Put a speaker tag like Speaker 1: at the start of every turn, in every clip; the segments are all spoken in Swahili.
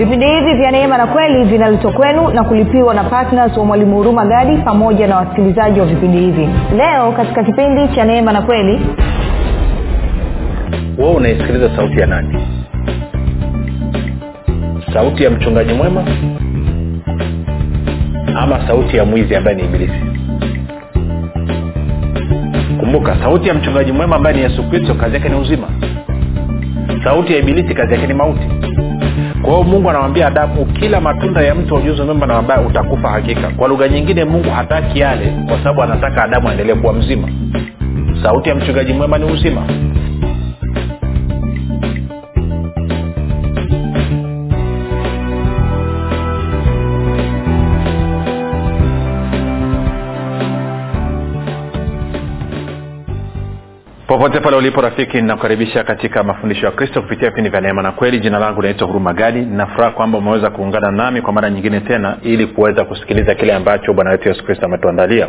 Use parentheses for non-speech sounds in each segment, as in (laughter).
Speaker 1: vipindi hivi vya neema na kweli vinaletwa kwenu na kulipiwa na ptns wa mwalimu huruma gadi pamoja na wasikilizaji wa vipindi hivi. Leo katika kipindi cha neema na kweli
Speaker 2: wewe unaisikiliza sauti ya nani? Sauti ya mchungaji mwema ama sauti ya mwizi ambaye ni ibilisi? Kumbuka sauti ya mchungaji mwema ambaye ni yesu kristo kazi yake ni uzima. Sauti ya ibilisi kazi yake ni mauti kwa hiyo mungu anamwambia adamu kila matunda ya mtu wa ujuzi mema na mabaya utakufa hakika. Kwa lugha nyingine mungu hataki yale kwa sababu anataka adamu aendelee kuwa mzima. Sauti ya mchungaji mwema ni uzima popote pale ulipo rafiki ninakukaribisha katika mafundisho ya kristo kupitia vipindi vya neema na kweli. Jina langu linaitwa huruma gadi. Ninafuraha kwamba umeweza kuungana nami kwa mara nyingine tena ili kuweza kusikiliza kile ambacho bwana wetu yesu kristo ametuandalia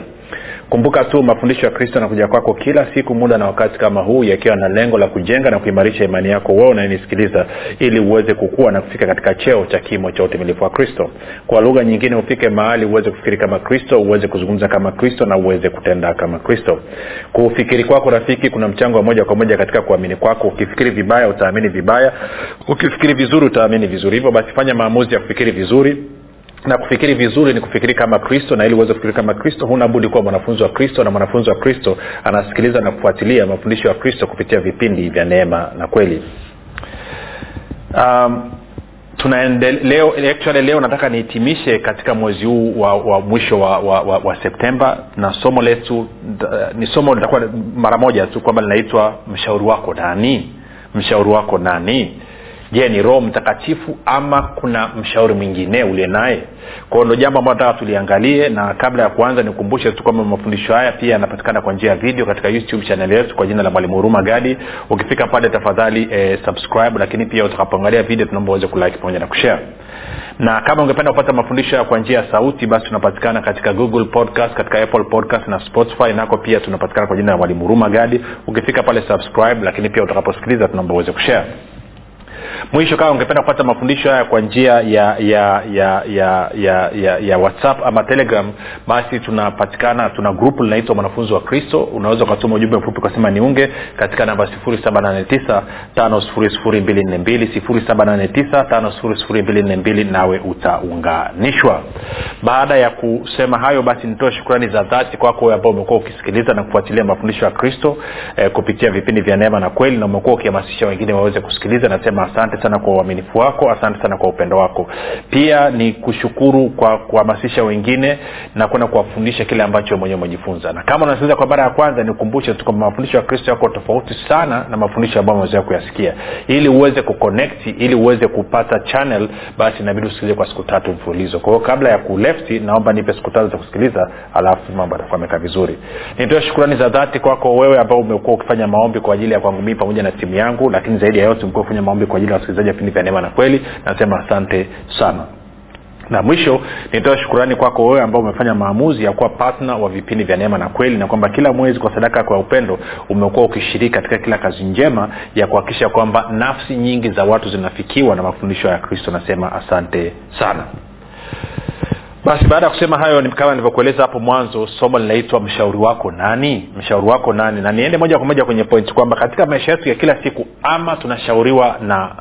Speaker 2: kumbuka tu mafundisho ya kristo yanakuja kwako kila siku muda na wakati kama huu yakiwa na lengo la kujenga na kuimarisha imani yako wewe unayenisikiliza ili uweze kukua na kufika katika cheo cha kimo cha utimilifu wa kristo. Kwa lugha nyingine ufike mahali uweze kufikiri kama kristo uweze kuzungumza kama kristo na uweze kutenda kama kristo. Kufikiri kwako rafiki kuna mchango wa moja kwa moja katika kuamini kwako. Ukifikiri vibaya utaamini vibaya. Ukifikiri vizuri utaamini vizuri. Hivyo basi fanya maamuzi ya kufikiri vizuri na kufikiri vizuri ni kufikiri kama kristo na ili uweze kufikiri kama kristo huna budi kuwa mwanafunzi wa kristo na mwanafunzi wa kristo anasikiliza na kufuatilia mafundisho ya kristo kupitia vipindi vya neema na kweli. Um, leo actually leo nataka nihitimishe katika mwezi huu wa, wa mwisho wa, wa, wa, wa septemba na somo letu uh, ni somo litakuwa mara moja tu kwamba linaitwa mshauri wako nani? Mshauri wako nani je ni roho mtakatifu ama kuna mshauri mwingine uliye naye? Kwao ndo jambo ambalo nataka tuliangalie na kabla ya kuanza nikumbushe tu kwamba mafundisho haya pia yanapatikana kwa njia ya video katika youtube chanel yetu kwa jina la mwalimu huruma gadi. Ukifika pale tafadhali eh, subscribe lakini pia utakapoangalia video tunaomba uweze kulike pamoja na kushare. Na kama ungependa kupata mafundisho ya kwa njia ya sauti basi tunapatikana katika google podcast katika apple podcast na spotify nako pia tunapatikana kwa jina la mwalimu huruma gadi. Ukifika pale subscribe lakini pia utakaposikiliza tunaomba uweze kushare mwisho kama ungependa kupata mafundisho haya kwa njia ya ya ya ya ya ya, ya whatsapp ama telegram basi tunapatikana tuna grupu linaitwa mwanafunzi wa kristo. Unaweza ukatuma ujumbe mfupi ukasema niunge katika namba 789 nawe utaunganishwa. Baada ya kusema hayo basi nitoe shukrani za dhati kwako wewe ambao umekuwa ukisikiliza na kufuatilia mafundisho ya kristo eh, kupitia vipindi vya neema na kweli na umekuwa ukihamasisha wengine waweze kusikiliza. Nasema asante sana kwa uaminifu wako asante sana kwa upendo wako. Pia ni kushukuru kwa kuhamasisha wengine na kwenda kuwafundisha kile ambacho mwenyewe umejifunza. Na kama unasikiliza kwa mara ya kwanza nikumbushe tu kwamba mafundisho ya kristo yako tofauti sana na mafundisho ambayo umezoea kuyasikia. Ili uweze kuconnect ili uweze kupata channel basi inabidi usikilize kwa siku tatu mfululizo. Kwa hiyo kabla ya kulefti naomba nipe siku tatu za kusikiliza alafu mambo atakuwa amekaa vizuri. Nitoe shukurani za dhati kwako wewe ambao umekuwa ukifanya maombi kwa ajili ya kwangu mii pamoja na timu yangu lakini zaidi ya yote umekuwa ukifanya maombi kwa ajili ya wasikilizaji wa vipindi vya neema na kweli. Nasema asante sana. Na mwisho nitoa shukurani kwako wewe ambao umefanya maamuzi ya kuwa patna wa vipindi vya neema na kweli na kwamba kila mwezi kwa sadaka kwa upendo umekuwa ukishiriki katika kila kazi njema ya kuhakikisha kwamba nafsi nyingi za watu zinafikiwa na mafundisho ya kristo. Nasema asante sana basi baada ya kusema hayo kama nilivyokueleza hapo mwanzo somo linaitwa mshauri wako nani? Mshauri wako nani? Na niende moja kwa moja kwenye point kwamba katika maisha yetu ya kila siku ama tunashauriwa na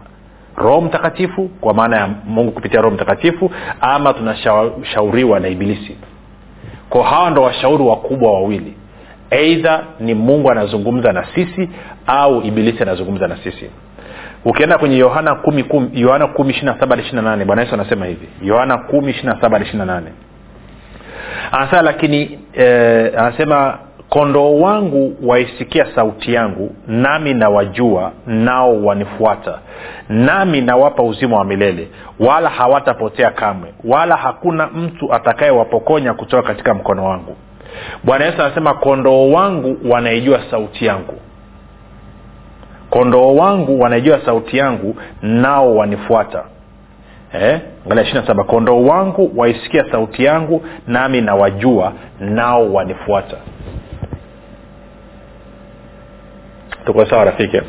Speaker 2: roho mtakatifu kwa maana ya mungu kupitia roho mtakatifu ama tunashauriwa na ibilisi. Ko hawa ndo washauri wakubwa wawili. Eidha ni mungu anazungumza na sisi au ibilisi anazungumza na sisi ukienda kwenye yohana yohana bwana yesu anasema hivi. Yohana kumi anasema lakini eh, anasema kondoo wangu waisikia sauti yangu nami nawajua nao wanifuata. Nami nawapa uzima wa milele wala hawatapotea kamwe wala hakuna mtu atakayewapokonya kutoka katika mkono wangu. Bwana yesu anasema kondoo wangu wanaijua sauti yangu kondoo wangu wanaijua sauti yangu nao wanifuata. Eh? kondoo wangu waisikia sauti yangu nami nawajua nao wanifuata. Tuko sawa rafiki?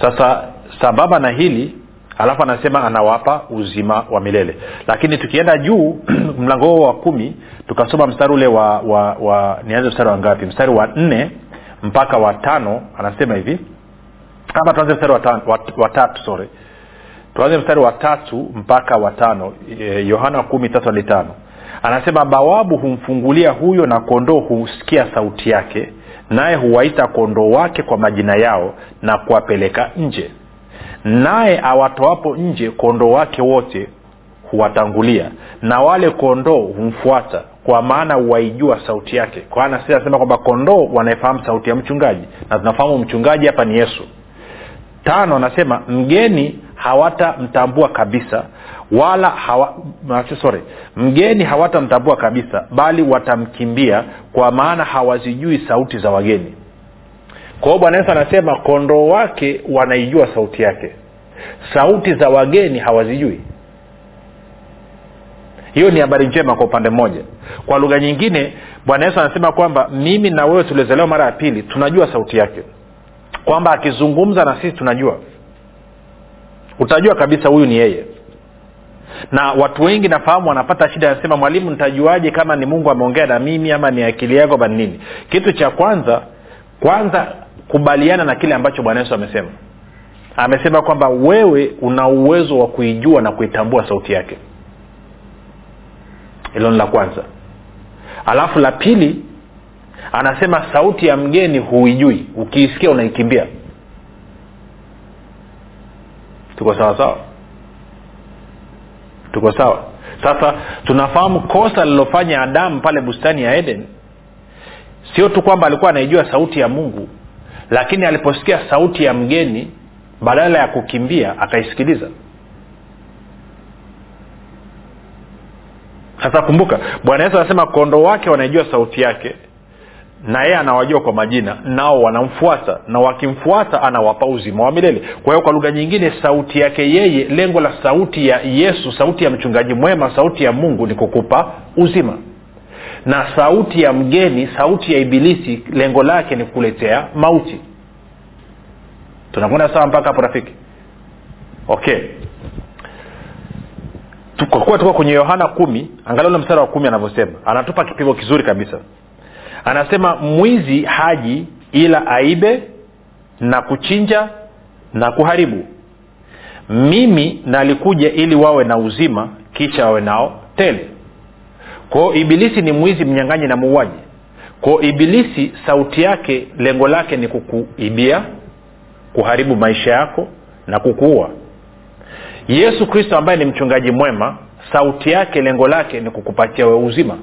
Speaker 2: Sasa sambamba na hili alafu anasema anawapa uzima wa milele. Lakini tukienda juu (clears throat) mlango huo wa kumi tukasoma mstari ule wa, wa, wa nianze mstari wa ngapi? Mstari wa nne mpaka wa tano anasema hivi kama tuanze mstari wa, tatu tuanze mstari wa tatu mpaka watano yohana kumi tatu hadi tano. Anasema bawabu humfungulia huyo na kondoo husikia sauti yake naye huwaita kondoo wake kwa majina yao na kuwapeleka nje. Naye awatoapo nje kondoo wake wote huwatangulia na wale kondoo humfuata kwa maana huwaijua sauti yake. Kwa anasema kwamba kondoo wanaefahamu sauti ya mchungaji na tunafahamu mchungaji hapa ni yesu tano anasema mgeni hawatamtambua kabisa wala hawa, sorry. Mgeni hawatamtambua kabisa bali watamkimbia kwa maana hawazijui sauti za wageni. Kwa hiyo bwana yesu anasema kondoo wake wanaijua sauti yake. Sauti za wageni hawazijui. Hiyo ni habari njema kwa upande mmoja. Kwa lugha nyingine bwana yesu anasema kwamba mimi na wewe tuliozaliwa mara ya pili tunajua sauti yake kwamba akizungumza na sisi tunajua. Utajua kabisa huyu ni yeye. Na watu wengi nafahamu wanapata shida anasema mwalimu nitajuaje kama ni mungu ameongea na mimi ama ni akili yako ama nini? Kitu cha kwanza kwanza kubaliana na kile ambacho bwana yesu amesema. Amesema kwamba wewe una uwezo wa kuijua na kuitambua sauti yake. Hilo ni la kwanza. Alafu la pili anasema sauti ya mgeni huijui. Ukiisikia unaikimbia. Tuko sawa sawa? Tuko sawa. Sasa tunafahamu kosa lilofanya adamu pale bustani ya eden. Sio tu kwamba alikuwa anaijua sauti ya mungu lakini aliposikia sauti ya mgeni badala ya kukimbia akaisikiliza. Sasa kumbuka bwana yesu anasema kondoo wake wanaijua sauti yake na yeye anawajua kwa majina nao wanamfuata na wakimfuata anawapa uzima wa milele. Kwa hiyo kwa lugha nyingine sauti yake yeye lengo la sauti ya yesu sauti ya mchungaji mwema sauti ya mungu ni kukupa uzima. Na sauti ya mgeni sauti ya ibilisi lengo lake ni kuletea mauti. Tunakwenda sawa mpaka hapo rafiki? Okay. Kwa tuko kwenye yohana kumi angalia ule mstari wa kumi anavyosema. Anatupa kipimo kizuri kabisa anasema mwizi haji ila aibe na kuchinja na kuharibu. Mimi nalikuja ili wawe na uzima kisha wawe nao tele. Kwao ibilisi ni mwizi mnyang'anyi na muuaji. Kwao ibilisi sauti yake lengo lake ni kukuibia kuharibu maisha yako na kukuua. Yesu kristo ambaye ni mchungaji mwema sauti yake lengo lake ni kukupatia wewe uzima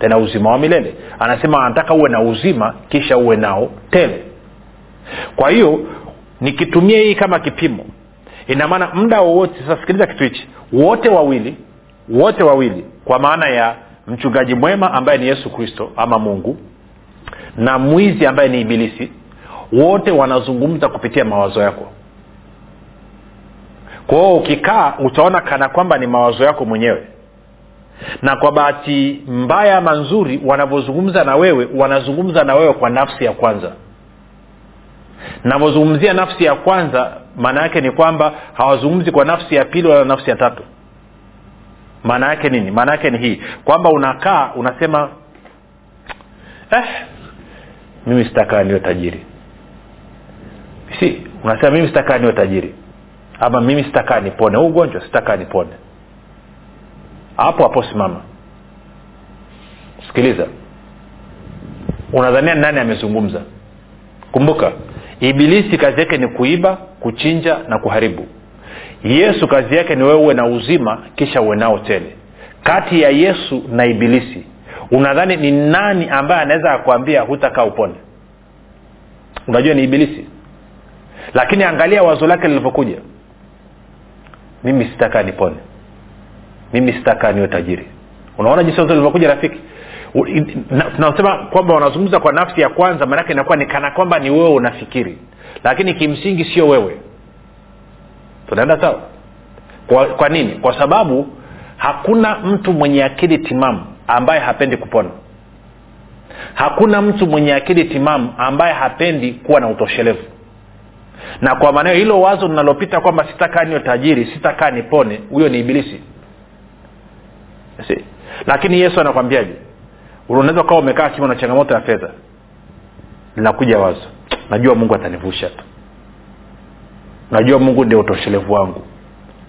Speaker 2: tena uzima wa milele. Anasema anataka uwe na uzima kisha uwe nao tele kwa hiyo nikitumia hii kama kipimo ina maana muda wowote sasa kitu hichi wote wawili wote wawili kwa maana ya mchungaji mwema ambaye ni yesu kristo ama mungu na mwizi ambaye ni ibilisi wote wanazungumza kupitia mawazo yako. Kwa hiyo ukikaa utaona kana kwamba ni mawazo yako mwenyewe na kwa bahati mbaya ama nzuri wanavyozungumza na wewe wanazungumza na wewe kwa nafsi ya kwanza. Navyozungumzia nafsi ya kwanza maana yake ni kwamba hawazungumzi kwa nafsi ya pili wala nafsi ya tatu. Maana yake nini? Maana yake ni hii kwamba unakaa unasema eh, mimi sitakaa niwe tajiri. Si unasema mimi sitakaa niwe tajiri. Ama mimi sitakaa nipone. Huu ugonjwa sitakaa nipone hapo hapo simama. Sikiliza. Unadhania nani amezungumza? Kumbuka ibilisi kazi yake ni kuiba kuchinja na kuharibu. Yesu kazi yake ni wewe uwe na uzima kisha uwe nao tele. Kati ya yesu na ibilisi unadhani ni nani ambaye anaweza akwambia hutakaa upone unajua ni ibilisi. Lakini angalia wazo lake lilivyokuja mimi sitakaa nipone mimi sitakaa niwe tajiri. Unaona jinsi wazo rafiki? Tunasema kwamba wanazungumza kwa nafsi ya kwanza maanake inakuwa ni kana kwamba ni wewe unafikiri. Lakini kimsingi sio wewe. Tunaenda sawa? Kwa, kwa nini? Kwa sababu hakuna mtu mwenye akili timamu ambaye hapendi kupona. Hakuna mtu mwenye akili timamu ambaye hapendi kuwa na utoshelevu. Na kwa maneo hilo wazo linalopita kwamba sitakaa niyo tajiri sitakaa nipone huyo ni ibilisi si lakini yesu anakwambiaje? Unaweza ukawa umekaa chini na changamoto ya fedha. Linakuja wazo. Najua mungu atanivusha tu. Najua mungu ndio utoshelevu wangu.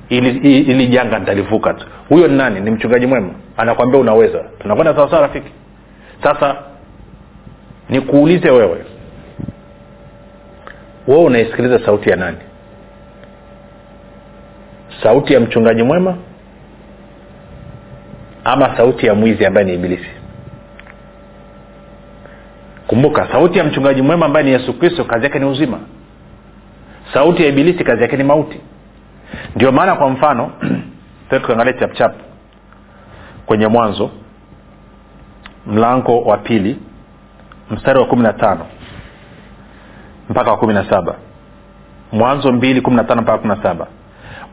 Speaker 2: Ili, ili, ili janga nitalivuka tu. Huyo ni nani? Ni mchungaji mwema? Anakwambia unaweza. Tunakwenda sawasawa rafiki? Sasa nikuulize wewe. Wewe unaisikiliza sauti ya nani? Sauti ya mchungaji mwema ama sauti ya mwizi ambaye ni ibilisi. Kumbuka sauti ya mchungaji mwema ambaye ni yesu kristo kazi yake ni uzima. Sauti ya ibilisi kazi yake ni mauti. Ndio maana kwa mfano (clears throat) tukaangalia chapchap kwenye mwanzo mlango wa pili mstari wa kumi na tano mpaka wa kumi na saba. Mwanzo mbili kumi na tano mpaka kumi na saba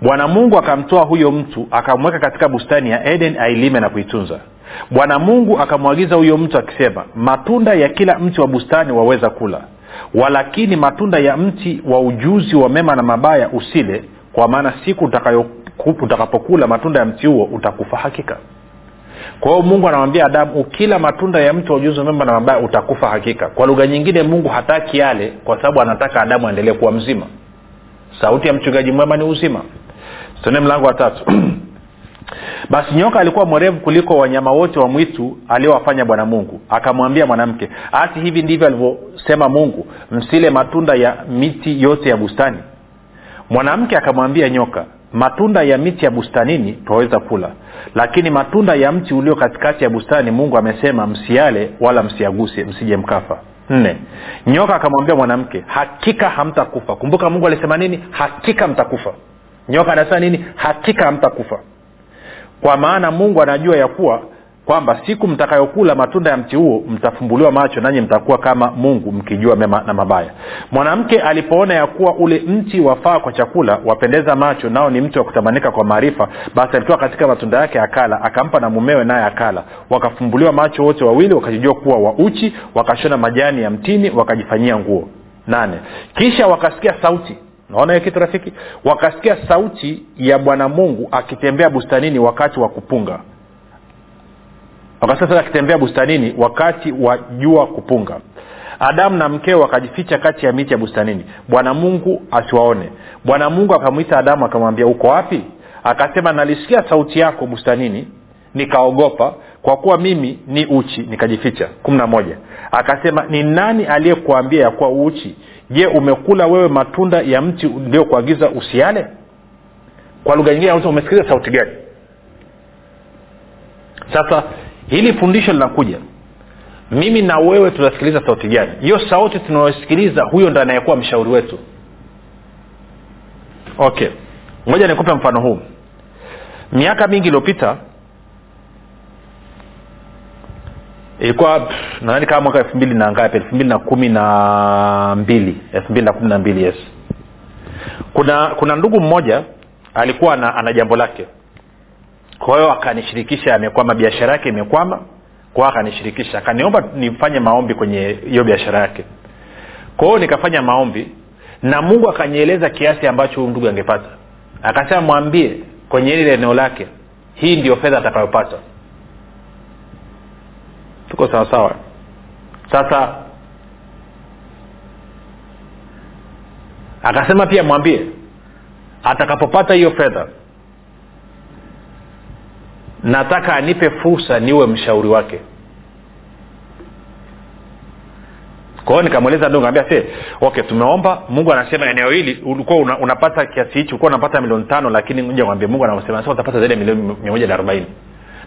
Speaker 2: bwana mungu akamtoa huyo mtu akamweka katika bustani ya eden ailime na kuitunza. Bwana mungu akamwagiza huyo mtu akisema matunda ya kila mti wa bustani waweza kula walakini matunda ya mti wa ujuzi wa mema na mabaya usile kwa maana siku utakapokula matunda ya mti huo utakufa hakika. Kwa hiyo mungu anamwambia adamu ukila matunda ya mti wa ujuzi wa mema na mabaya utakufa hakika. Kwa lugha nyingine mungu hataki yale kwa sababu anataka adamu aendelee kuwa mzima. Sauti ya mchungaji mwema ni uzima tuone mlango wa tatu. (clears throat) Basi nyoka alikuwa mwerevu kuliko wanyama wote wa mwitu aliowafanya bwana mungu. Akamwambia mwanamke hati hivi ndivyo alivyosema mungu msile matunda ya miti yote ya bustani. Mwanamke akamwambia nyoka matunda ya miti ya bustanini twaweza kula lakini matunda ya mti ulio katikati ya bustani mungu amesema msiale wala msiaguse msije mkafa. Nne. Nyoka akamwambia mwanamke hakika hamtakufa. Kumbuka mungu alisema nini? Hakika mtakufa nyoka anasema nini? Hakika hamtakufa. Kwa maana mungu anajua ya kuwa kwamba siku mtakayokula matunda ya mti huo mtafumbuliwa macho nanyi mtakuwa kama mungu mkijua mema na mabaya. Mwanamke alipoona ya kuwa ule mti wafaa kwa chakula wapendeza macho nao ni mti wa kutamanika kwa maarifa basi alitoa katika matunda yake akala akampa na mumewe naye akala. Wakafumbuliwa macho wote wawili wakajijua kuwa wauchi wakashona majani ya mtini wakajifanyia nguo. Nane. Kisha wakasikia sauti naona kitu rafiki? Wakasikia sauti ya bwana mungu akitembea bustanini wakati wa kupunga. Wakasikia sauti akitembea bustanini wakati wa jua kupunga. Adamu na mkeo wakajificha kati ya miti ya bustanini. Bwana mungu asiwaone. Bwana mungu akamwita adamu akamwambia uko wapi? Akasema nalisikia sauti yako bustanini nikaogopa kwa kuwa mimi ni uchi. Nikajificha. Kumi na moja. Akasema ni nani aliyekuambia ya kuwa uchi je umekula wewe matunda ya mti uliokuagiza usiale? Kwa lugha nyingine umesikiliza sauti gani? Sasa hili fundisho linakuja. Mimi na wewe tunasikiliza sauti gani? Hiyo sauti tunayosikiliza huyo ndo anayekuwa mshauri wetu. Okay. Ngoja nikupe mfano huu. Miaka mingi iliyopita ilikuwa nadhani kama mwaka elfu mbili na ngapi elfu mbili na kumi na mbili elfu mbili na kumi na mbili yes. Kuna kuna ndugu mmoja alikuwa ana, ana jambo lake. Kwa hiyo akanishirikisha amekwama biashara yake imekwama kwao akanishirikisha. Akaniomba nifanye maombi kwenye hiyo biashara yake. Kwa hiyo nikafanya maombi na mungu akanieleza kiasi ambacho huyu ndugu angepata. Akasema mwambie kwenye ile eneo lake hii ndio fedha atakayopata tuko sawasawa sasa akasema pia mwambie atakapopata hiyo fedha nataka anipe fursa niwe mshauri wake. Kwa nikamweleza kaambia se okay tumeomba mungu anasema eneo hili ulikuwa una, unapata kiasi hichi ulikuwa unapata milioni tano lakini ja kwambia mungu anasema utapata zaidi ya milioni mia moja na arobaini.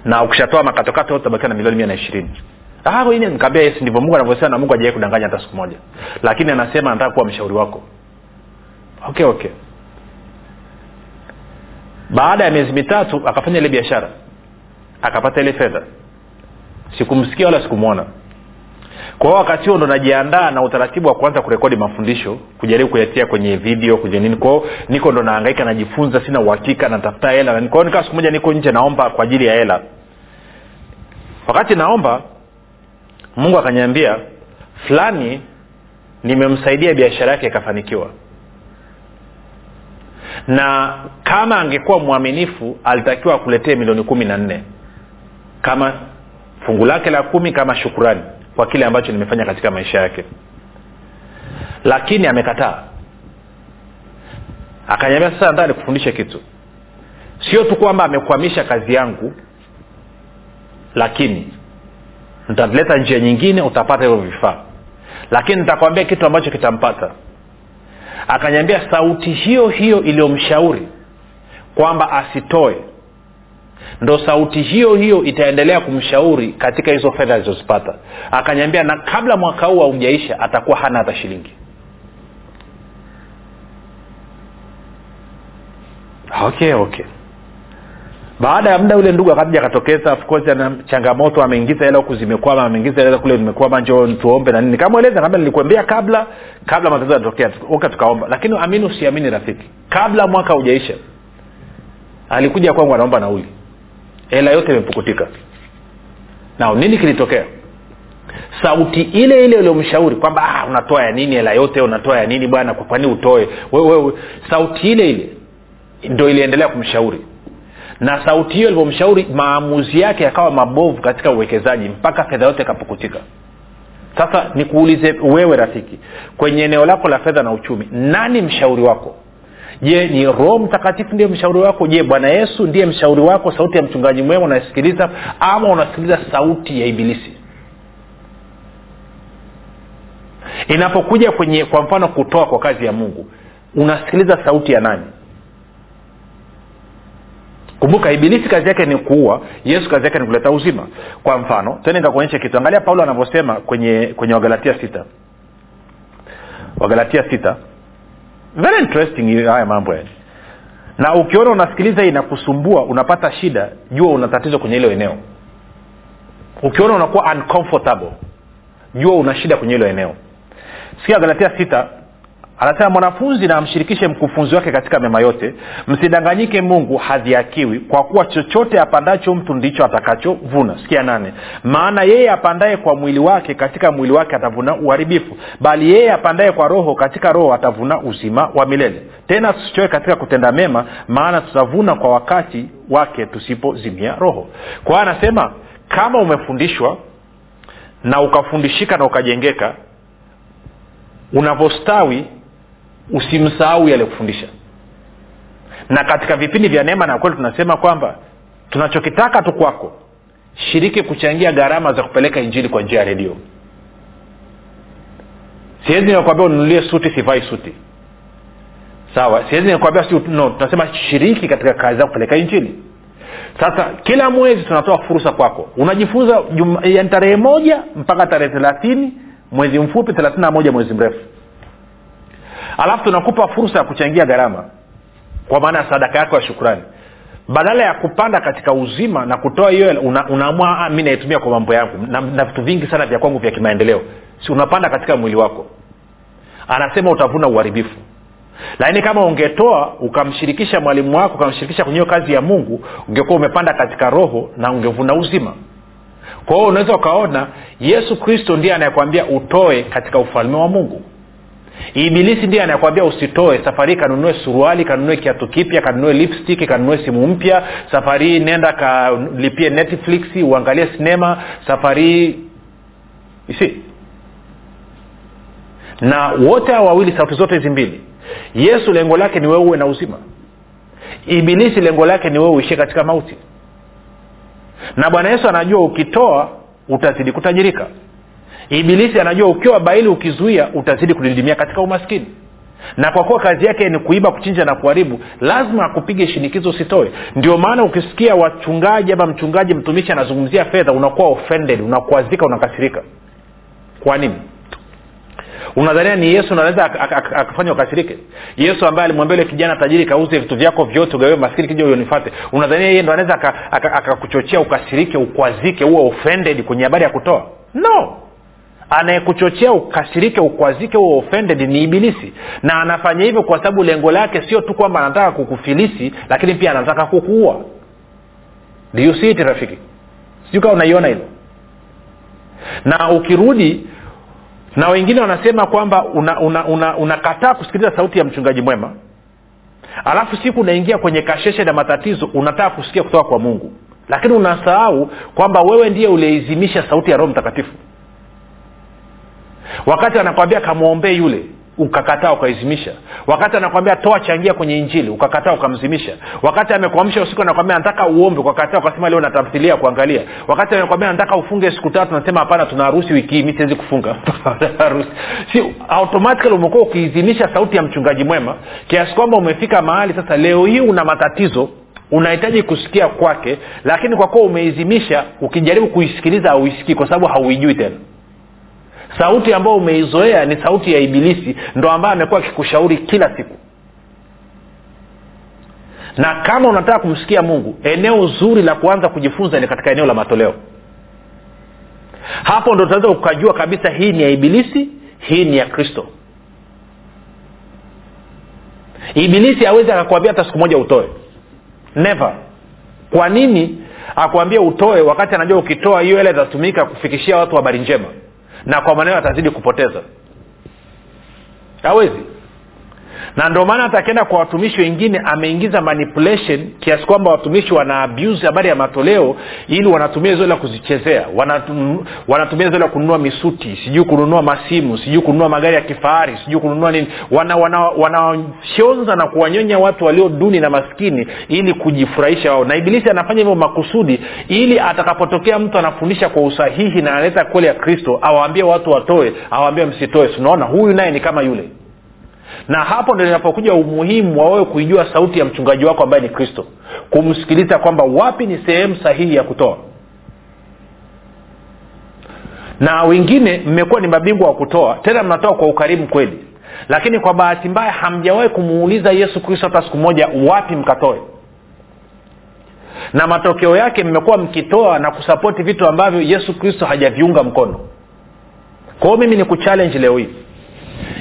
Speaker 2: Na ukishatoa makatokato utabakiwa na milioni mia na ishirini nikaambia yesu ndivyo mungu anavyosema na mungu ajawai kudanganya hata siku moja. Lakini anasema nataka kuwa mshauri wako. Okay okay. Baada ya miezi mitatu akafanya ile biashara. Akapata ile fedha. Sikumsikia wala sikumwona kwa hiyo wakati huo ndo najiandaa na utaratibu wa kuanza kurekodi mafundisho kujaribu kuyatia kwenye video kwenye nini. Kwao niko ndo naangaika najifunza sina uhakika natafuta hela. Kwao nikaa siku moja niko nje naomba kwa ajili ya hela. Wakati naomba mungu akanyambia fulani nimemsaidia biashara yake ikafanikiwa. Na kama angekuwa mwaminifu alitakiwa akuletee milioni kumi na nne kama fungu lake la kumi kama shukurani kwa kile ambacho nimefanya katika maisha yake. Lakini amekataa. Akanyambia sasa nataka nikufundishe kitu. Sio tu kwamba amekwamisha kazi yangu lakini ntaleta njia nyingine utapata hivyo vifaa. Lakini nitakwambia kitu ambacho kitampata. Akanyambia sauti hiyo hiyo iliyomshauri kwamba asitoe ndo sauti hiyo hiyo itaendelea kumshauri katika hizo fedha alizozipata. Akanyambia na kabla mwaka huu haujaisha atakuwa hana hata shilingi. Okay okay baada ya muda ule ndugu akaja akatokeza of course ana changamoto ameingiza hela huku zimekwama ameingiza hela kule zimekwama njo tuombe na nini. Nikamweleza kama nilikuambia kabla kabla matatizo yanatokea uka tukaomba. Lakini amini usiamini rafiki. Kabla mwaka hujaisha alikuja kwangu anaomba nauli. Hela yote imepukutika. Na nini kilitokea? Sauti ile ile uliomshauri kwamba ah, unatoa ya nini? Hela yote unatoa ya nini bwana? Kwani utoe? Wewe sauti ile ile ndo iliendelea kumshauri na sauti hiyo ilivyomshauri maamuzi yake yakawa mabovu katika uwekezaji mpaka fedha yote ikapukutika. Sasa nikuulize wewe rafiki kwenye eneo lako la fedha na uchumi nani mshauri wako? Je ni roho mtakatifu ndiye mshauri wako? Je bwana yesu ndiye mshauri wako? Sauti ya mchungaji mwema unasikiliza ama unasikiliza sauti ya ibilisi? Inapokuja kwenye kwa mfano kutoa kwa kazi ya mungu unasikiliza sauti ya nani kumbuka ibilisi kazi yake ni kuua yesu kazi yake ni kuleta uzima. Kwa mfano tene nikakuonyesha kitu. Angalia paulo anavyosema kwenye kwenye wagalatia sita. Wagalatia sita. Very interesting haya mambo yani. Na ukiona unasikiliza hii inakusumbua unapata shida jua una tatizo kwenye hilo eneo. Ukiona unakuwa uncomfortable jua una shida kwenye hilo eneo. Sikia galatia sita anasema mwanafunzi na amshirikishe mkufunzi wake katika mema yote. Msidanganyike mungu hadhiakiwi kwa kuwa chochote apandacho mtu ndicho atakachovuna. Sikia nane. Maana yeye apandaye kwa mwili wake katika mwili wake atavuna uharibifu. Bali yeye apandaye kwa roho katika roho atavuna uzima wa milele. Tena tusichoe katika kutenda mema maana tutavuna kwa wakati wake tusipozimia roho. Kwa anasema kama umefundishwa na ukafundishika na ukajengeka unavyostawi usimsahau yaliyokufundisha na katika vipindi vya neema na kweli tunasema kwamba tunachokitaka tu kwako shiriki kuchangia gharama za kupeleka injili kwa njia ya redio. Siwezi nikakwambia ununulie suti sivai suti. Sawa siwezi nikakwambia no tunasema shiriki katika kazi za kupeleka injili. Sasa kila mwezi tunatoa fursa kwako. Unajifunza tarehe moja mpaka tarehe thelathini mwezi mfupi thelathini moja mwezi mrefu alafu tunakupa fursa ya kuchangia gharama. Kwa maana ya sadaka yako ya shukrani. Badala ya kupanda katika uzima na kutoa hiyo una, unaamua una mi naitumia kwa mambo yangu. Na, na vitu vingi sana vya kwangu vya kimaendeleo. Si unapanda katika mwili wako. Anasema utavuna uharibifu. Lakini kama ungetoa ukamshirikisha mwalimu wako ukamshirikisha kwenye hiyo kazi ya mungu ungekuwa umepanda katika roho na ungevuna uzima. Kwa hiyo unaweza ukaona yesu kristo ndiye anayekwambia utoe katika ufalme wa mungu ibilisi ndiye anakwambia usitoe safari hii kanunue suruali kanunue kiatu kipya kanunue lipstick kanunue simu mpya. Safari hii nenda kalipie netflix uangalie sinema safari hii isi na wote hawa wawili sauti zote hizi mbili yesu lengo lake ni wewe uwe na uzima. Ibilisi lengo lake ni wewe uishie katika mauti. Na bwana yesu anajua ukitoa utazidi kutajirika ibilisi anajua ukiwa baili ukizuia utazidi kudidimia katika umaskini. Na kwa kuwa kazi yake ni kuiba kuchinja na kuharibu lazima akupige shinikizo usitoe. Ndio maana ukisikia wachungaji ama mchungaji mtumishi anazungumzia fedha unakuwa offended unakuazika unakasirika. Kwa nini? Unadhania ni yesu anaweza akafanya ukasirike? Yesu ambaye alimwambia yule kijana tajiri kauze vitu vyako vyote ugawe maskini kija uyonifate unadhania yeye ndo anaweza akakuchochea ukasirike ukwazike uwe offended kwenye habari ya kutoa? No anayekuchochea ukasirike ukwazike huo offended ni ibilisi. Na anafanya hivyo kwa sababu lengo lake sio tu kwamba anataka kukufilisi lakini pia anataka kukuua. It rafiki? Sijui kaa unaiona hilo. Na ukirudi na wengine wanasema kwamba unakataa una, una, una kusikiliza sauti ya mchungaji mwema. Alafu siku unaingia kwenye kasheshe na matatizo unataka kusikia kutoka kwa mungu. Lakini unasahau kwamba wewe ndiye ulieizimisha sauti ya roho mtakatifu wakati anakwambia kamwombee yule ukakataa ukaizimisha wakati anakwambia toa changia kwenye injili ukakataa ukamzimisha. Wakati amekuamsha usiku anakwambia nataka uombe ukakataa ukasema leo natamthilia kuangalia. Wakati anakwambia nataka ufunge siku tatu nasema hapana tuna harusi wiki hii siwezi kufunga. (laughs) Harusi. Si automatically umekuwa ukiizimisha sauti ya mchungaji mwema kiasi kwamba umefika mahali sasa leo hii una matatizo unahitaji kusikia kwake lakini kwa kuwa umeizimisha ukijaribu kuisikiliza hauisikii kwa sababu hauijui tena sauti ambayo umeizoea ni sauti ya ibilisi ndo ambaye amekuwa akikushauri kila siku. Na kama unataka kumsikia mungu eneo zuri la kuanza kujifunza ni katika eneo la matoleo. Hapo ndo utaweza ukajua kabisa hii ni ya ibilisi hii ni ya kristo. Ibilisi awezi akakwambia hata siku moja utoe. Never. Kwa nini akuambie utoe wakati anajua ukitoa hiyo hela itatumika kufikishia watu habari njema na kwa maneno atazidi kupoteza. Hawezi na ndio maana hata kwa watumishi wengine ameingiza manipulation kiasi kwamba watumishi wana abuse habari ya matoleo ili wanatumia hizo la kuzichezea. Wanatum, wanatumia hizo la kununua misuti sijui kununua masimu sijui kununua magari ya kifahari sijui kununua nini. Wanawafyonza wana, wana na kuwanyonya watu walio duni na maskini ili kujifurahisha wao. Na ibilisi anafanya hivyo makusudi ili atakapotokea mtu anafundisha kwa usahihi na analeta kweli ya kristo awaambie watu watoe awaambie msitoe. Tunaona huyu naye ni kama yule na hapo ndo inapokuja umuhimu wa wewe kuijua sauti ya mchungaji wako ambaye ni kristo. Kumsikiliza kwamba wapi ni sehemu sahihi ya kutoa. Na wengine mmekuwa ni mabingwa wa kutoa tena mnatoa kwa ukarimu kweli. Lakini kwa bahati mbaya hamjawahi kumuuliza yesu kristo hata siku moja wapi mkatoe. Na matokeo yake mmekuwa mkitoa na kusapoti vitu ambavyo yesu kristo hajaviunga mkono. Kwa hiyo mimi ni kuchallenge leo hii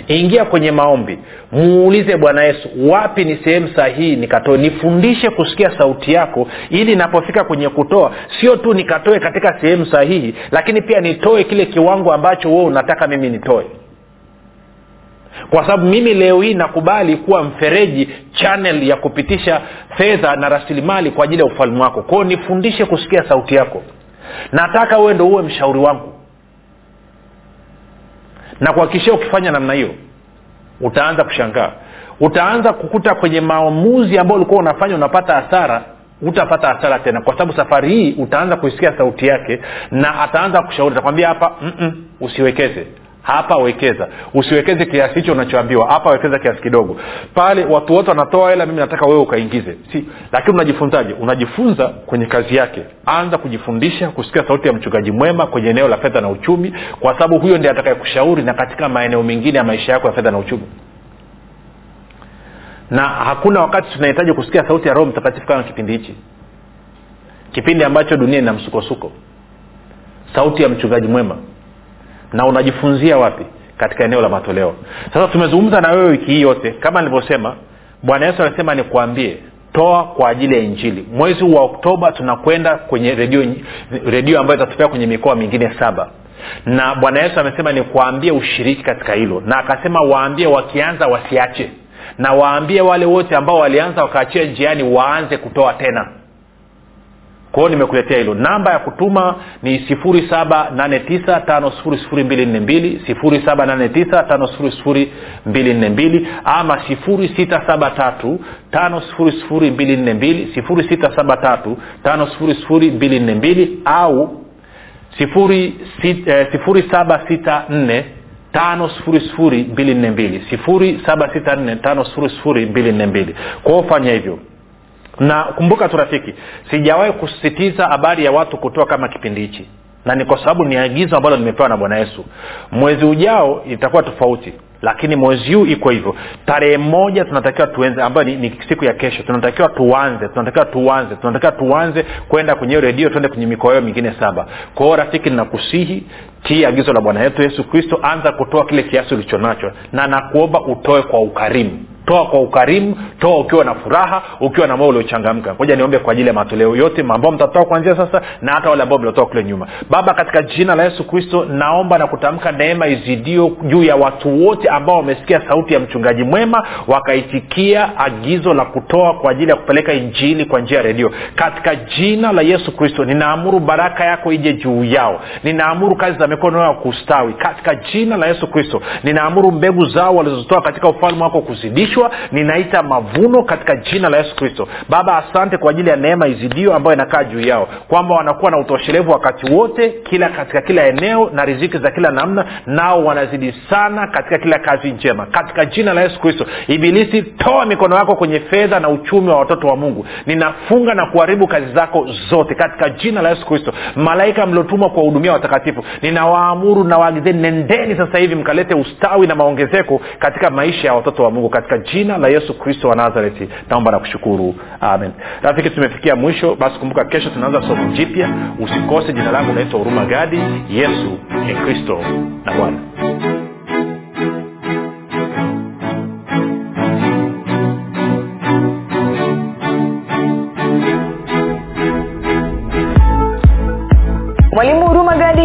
Speaker 2: ingia kwenye maombi. Muulize bwana yesu wapi ni sehemu sahihi nikatoe? Nifundishe kusikia sauti yako ili inapofika kwenye kutoa. Sio tu nikatoe katika sehemu sahihi lakini pia nitoe kile kiwango ambacho wewe unataka mimi nitoe. Kwa sababu mimi leo hii nakubali kuwa mfereji chanel ya kupitisha fedha na rasilimali kwa ajili ya ufalme wako. Kwao nifundishe kusikia sauti yako. Nataka uwe ndo uwe mshauri wangu na kuhakikishia ukifanya namna hiyo utaanza kushangaa. Utaanza kukuta kwenye maamuzi ambayo ulikuwa unafanya unapata hasara utapata hasara tena. Kwa sababu safari hii utaanza kuisikia sauti yake na ataanza kushauri atakwambia hapa usiwekeze hapa wekeza. Usiwekeze kiasi hicho unachoambiwa. Hapa wekeza kiasi kidogo. Pale watu wote wanatoa hela mimi nataka wewe ukaingize. Si lakini unajifunzaje? Unajifunza kwenye kazi yake. Anza kujifundisha kusikia sauti ya mchungaji mwema kwenye eneo la fedha na uchumi kwa sababu huyo ndi atakayekushauri na katika maeneo mengine ya maisha yako ya fedha na uchumi. Na hakuna wakati tunahitaji kusikia sauti ya roho mtakatifu kama kipindi hichi. Kipindi ambacho dunia ina msukosuko. Sauti ya mchungaji mwema na unajifunzia wapi? Katika eneo la matoleo. Sasa tumezungumza na wewe wiki hii yote kama nilivyosema bwana yesu anasema nikuambie toa kwa ajili ya injili. Mwezi wa oktoba tunakwenda kwenye redio redio ambayo itatupea kwenye mikoa mingine saba. Na bwana yesu amesema nikuambie ushiriki katika hilo. Na akasema waambie wakianza wasiache. Na waambie wale wote ambao walianza wakaachia njiani waanze kutoa tena kwa hiyo nimekuletea hilo. Namba ya kutuma ni 7895242 7895242 ama 673 5242 673 au 764 5242 kwao fanya hivyo na kumbuka tu rafiki sijawahi kusisitiza habari ya watu kutoa kama kipindi hichi. Na ni kwa sababu ni agizo ambalo nimepewa na bwana yesu. Mwezi ujao itakuwa tofauti lakini mwezi huu iko hivyo. Tarehe moja tunatakiwa tuenze ambayo ni, ni siku ya kesho. Tunatakiwa tuanze tunatakiwa tuanze tunatakiwa tuanze kwenda kwenye redio tuende kwenye mikoa mingine saba. Kwa rafiki ninakusihi tii agizo la bwana yetu yesu kristo anza kutoa kile kiasi ulichonacho. Na nakuomba utoe kwa ukarimu toa kwa ukarimu toa ukiwa na furaha ukiwa na moyo uliochangamka. Moja niombe kwa ajili ya matoleo yote ambao mtatoa kuanzia sasa na hata wale ambao mliotoa kule nyuma. Baba katika jina la yesu kristo naomba na kutamka neema izidio juu ya watu wote ambao wamesikia sauti ya mchungaji mwema wakaitikia agizo la kutoa kwa ajili ya kupeleka injili kwa njia ya redio. Katika jina la yesu kristo ninaamuru baraka yako ije juu yao. Ninaamuru kazi za mikono yao kustawi. Katika jina la yesu kristo ninaamuru mbegu zao walizotoa katika ufalme wako kuzidishwa ninaita mavuno katika jina la yesu kristo. Baba asante kwa ajili ya neema izidio ambayo inakaa juu yao kwamba wanakuwa na utoshelevu wakati wote kila katika kila eneo na riziki za kila namna nao wanazidi sana katika kila kazi njema. Katika jina la yesu kristo ibilisi toa mikono yako kwenye fedha na uchumi wa watoto wa mungu. Ninafunga na kuharibu kazi zako zote katika jina la yesu kristo. Malaika mliotumwa kuwahudumia watakatifu ninawaamuru nawaagizeni nendeni sasa hivi mkalete ustawi na maongezeko katika maisha ya watoto wa mungu katika jina la yesu kristo wa nazareti naomba na kushukuru. Amen. Rafiki tumefikia mwisho. Basi kumbuka kesho tunaanza somo jipya. Usikose jina langu unaitwa huruma gadi. Yesu ni kristo na bwana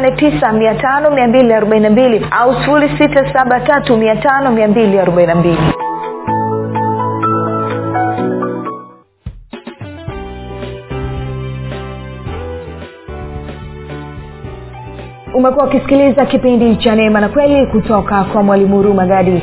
Speaker 1: 7895242 au 6735242 umekuwa ukisikiliza kipindi cha neema na kweli kutoka kwa mwalimu huruma gadi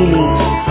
Speaker 1: Lumen.